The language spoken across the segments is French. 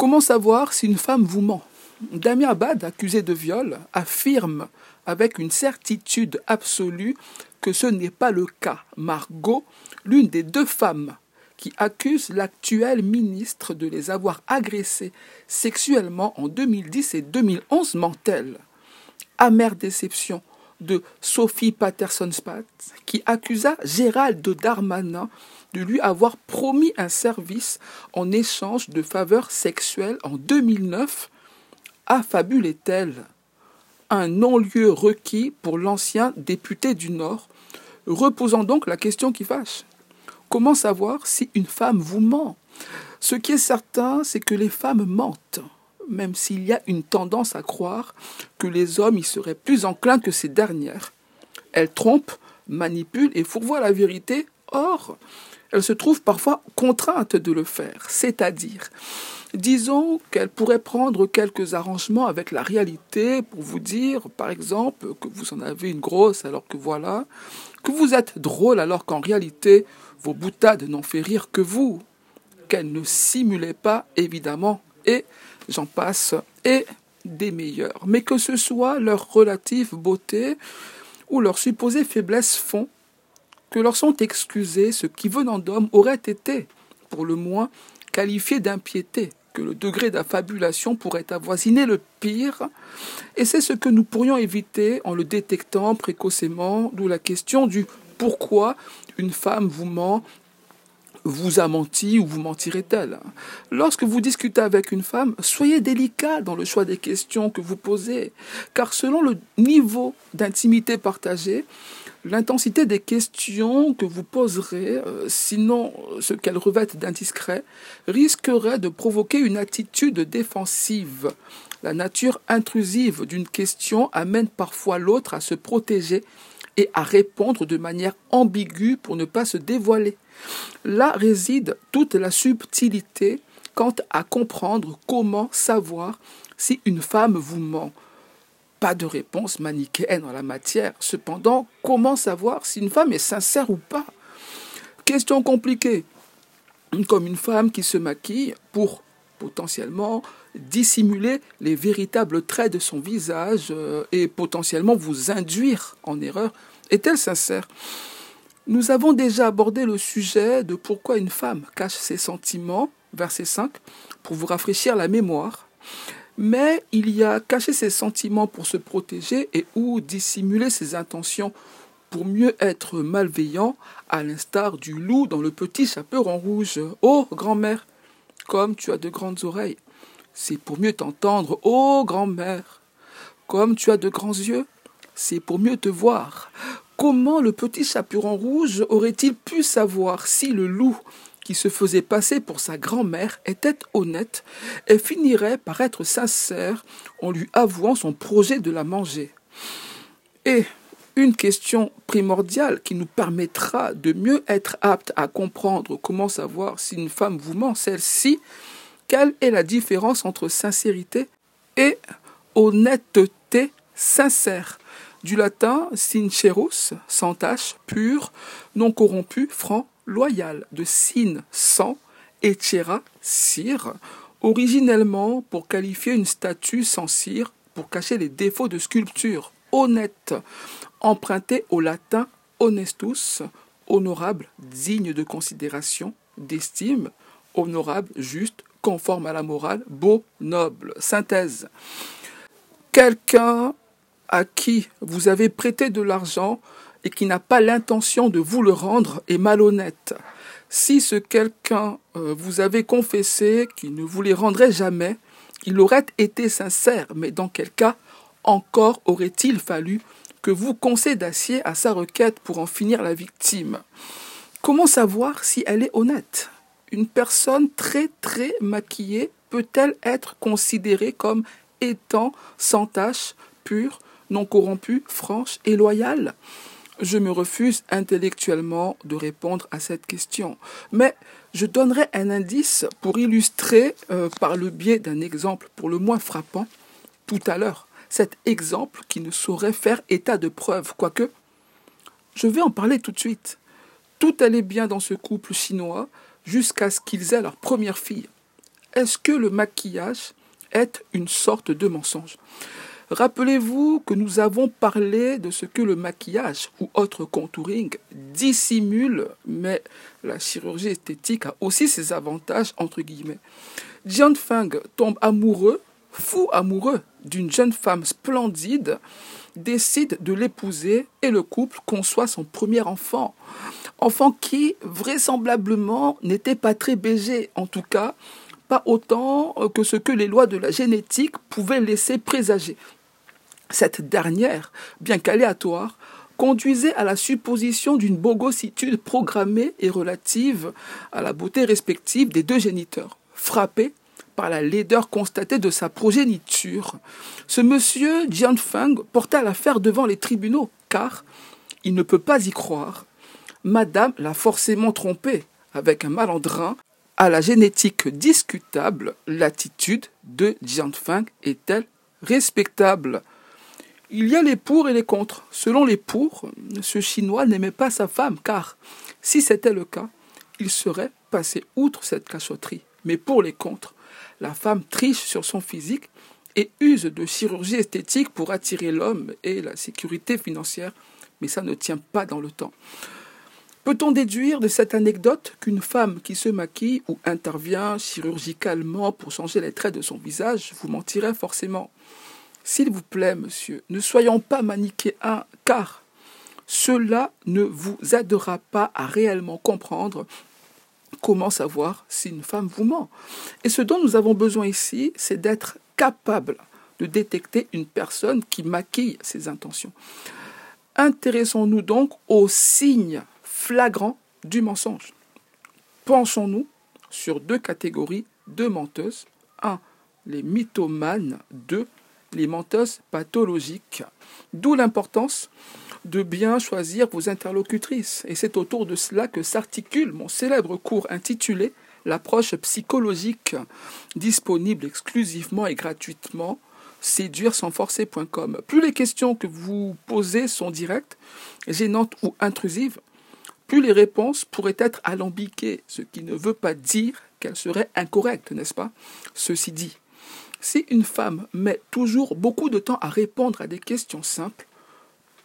Comment savoir si une femme vous ment? Damien Abad, accusé de viol, affirme avec une certitude absolue que ce n'est pas le cas. Margot, l'une des deux femmes qui accuse l'actuel ministre de les avoir agressés sexuellement en 2010 et 2011 ment-elle? Amère déception de Sophie Patterson-Spatz qui accusa Gérald Darmanin de lui avoir promis un service en échange de faveurs sexuelles en 2009, affabulait-elle. Un non-lieu requis pour l'ancien député du Nord, reposant donc la question qui fâche. Comment savoir si une femme vous ment? Ce qui est certain, c'est que les femmes mentent, même s'il y a une tendance à croire que les hommes y seraient plus enclins que ces dernières. Elles trompent, manipulent et fourvoient la vérité, or, elles se trouvent parfois contraintes de le faire, c'est-à-dire Disons qu'elle pourrait prendre quelques arrangements avec la réalité pour vous dire, par exemple, que vous en avez une grosse alors que voilà, que vous êtes drôle alors qu'en réalité, vos boutades n'ont fait rire que vous, qu'elle ne simulait pas, évidemment, et j'en passe, et des meilleurs. Mais que ce soit leur relative beauté ou leur supposée faiblesse font que leur sont excusés ce qui venant d'homme aurait été, pour le moins, qualifié d'impiété que le degré d'affabulation pourrait avoisiner le pire, et c'est ce que nous pourrions éviter en le détectant précocement, d'où la question du pourquoi une femme vous ment, vous a menti ou vous mentirait-elle Lorsque vous discutez avec une femme, soyez délicat dans le choix des questions que vous posez, car selon le niveau d'intimité partagé, L'intensité des questions que vous poserez, euh, sinon ce qu'elles revêtent d'indiscret, risquerait de provoquer une attitude défensive. La nature intrusive d'une question amène parfois l'autre à se protéger et à répondre de manière ambiguë pour ne pas se dévoiler. Là réside toute la subtilité quant à comprendre comment savoir si une femme vous ment. Pas de réponse manichéenne en la matière. Cependant, comment savoir si une femme est sincère ou pas? Question compliquée. Comme une femme qui se maquille pour potentiellement dissimuler les véritables traits de son visage euh, et potentiellement vous induire en erreur. Est-elle sincère? Nous avons déjà abordé le sujet de pourquoi une femme cache ses sentiments, verset 5, pour vous rafraîchir la mémoire mais il y a caché ses sentiments pour se protéger et ou dissimuler ses intentions pour mieux être malveillant, à l'instar du loup dans le petit chaperon rouge. Oh, grand-mère, comme tu as de grandes oreilles, c'est pour mieux t'entendre. Oh, grand-mère, comme tu as de grands yeux, c'est pour mieux te voir. Comment le petit chaperon rouge aurait-il pu savoir si le loup qui se faisait passer pour sa grand-mère était honnête et finirait par être sincère en lui avouant son projet de la manger? Et une question primordiale qui nous permettra de mieux être apte à comprendre comment savoir si une femme vous ment, celle-ci, quelle est la différence entre sincérité et honnêteté sincère? Du latin sincerus, sans tache, pur, non corrompu, franc, loyal de Sin sans et Tchera cire, originellement pour qualifier une statue sans cire pour cacher les défauts de sculpture honnête, emprunté au latin honestus, honorable, digne de considération, d'estime, honorable, juste, conforme à la morale, beau, noble. Synthèse. Quelqu'un à qui vous avez prêté de l'argent et qui n'a pas l'intention de vous le rendre est malhonnête. Si ce quelqu'un euh, vous avait confessé qu'il ne vous les rendrait jamais, il aurait été sincère, mais dans quel cas encore aurait-il fallu que vous concédassiez à sa requête pour en finir la victime? Comment savoir si elle est honnête? Une personne très très maquillée peut-elle être considérée comme étant sans tache, pure, non corrompue, franche et loyale je me refuse intellectuellement de répondre à cette question. Mais je donnerai un indice pour illustrer, euh, par le biais d'un exemple pour le moins frappant, tout à l'heure, cet exemple qui ne saurait faire état de preuve, quoique je vais en parler tout de suite. Tout allait bien dans ce couple chinois jusqu'à ce qu'ils aient leur première fille. Est-ce que le maquillage est une sorte de mensonge? Rappelez-vous que nous avons parlé de ce que le maquillage ou autre contouring dissimule, mais la chirurgie esthétique a aussi ses avantages, entre guillemets. Feng tombe amoureux, fou amoureux d'une jeune femme splendide, décide de l'épouser et le couple conçoit son premier enfant. Enfant qui, vraisemblablement, n'était pas très bégé, en tout cas, pas autant que ce que les lois de la génétique pouvaient laisser présager. Cette dernière, bien qu'aléatoire, conduisait à la supposition d'une bogossitude programmée et relative à la beauté respective des deux géniteurs, frappés par la laideur constatée de sa progéniture. Ce monsieur Jian Feng porta l'affaire devant les tribunaux, car il ne peut pas y croire. Madame l'a forcément trompé, avec un malandrin à la génétique discutable, l'attitude de Jian Feng est-elle respectable? Il y a les pour et les contre. Selon les pour, ce Chinois n'aimait pas sa femme, car si c'était le cas, il serait passé outre cette cachotterie. Mais pour les contre, la femme triche sur son physique et use de chirurgie esthétique pour attirer l'homme et la sécurité financière, mais ça ne tient pas dans le temps. Peut-on déduire de cette anecdote qu'une femme qui se maquille ou intervient chirurgicalement pour changer les traits de son visage vous mentirait forcément? S'il vous plaît, monsieur, ne soyons pas manichéens, car cela ne vous aidera pas à réellement comprendre comment savoir si une femme vous ment. Et ce dont nous avons besoin ici, c'est d'être capable de détecter une personne qui maquille ses intentions. Intéressons-nous donc aux signes flagrant du mensonge. Penchons-nous sur deux catégories de menteuses. 1. Les mythomanes. 2. Les menteuses pathologiques. D'où l'importance de bien choisir vos interlocutrices. Et c'est autour de cela que s'articule mon célèbre cours intitulé L'approche psychologique, disponible exclusivement et gratuitement séduire sans forcer.com. Plus les questions que vous posez sont directes, gênantes ou intrusives, plus les réponses pourraient être alambiquées, ce qui ne veut pas dire qu'elles seraient incorrectes, n'est-ce pas? Ceci dit, si une femme met toujours beaucoup de temps à répondre à des questions simples,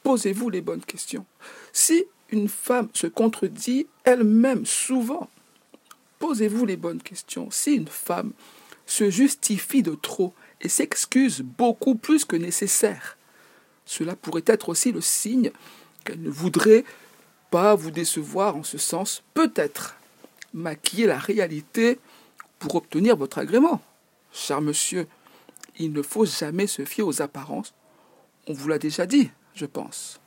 posez-vous les bonnes questions. Si une femme se contredit elle-même souvent, posez-vous les bonnes questions. Si une femme se justifie de trop et s'excuse beaucoup plus que nécessaire, cela pourrait être aussi le signe qu'elle ne voudrait pas vous décevoir en ce sens, peut-être maquiller la réalité pour obtenir votre agrément. Cher monsieur, il ne faut jamais se fier aux apparences. On vous l'a déjà dit, je pense.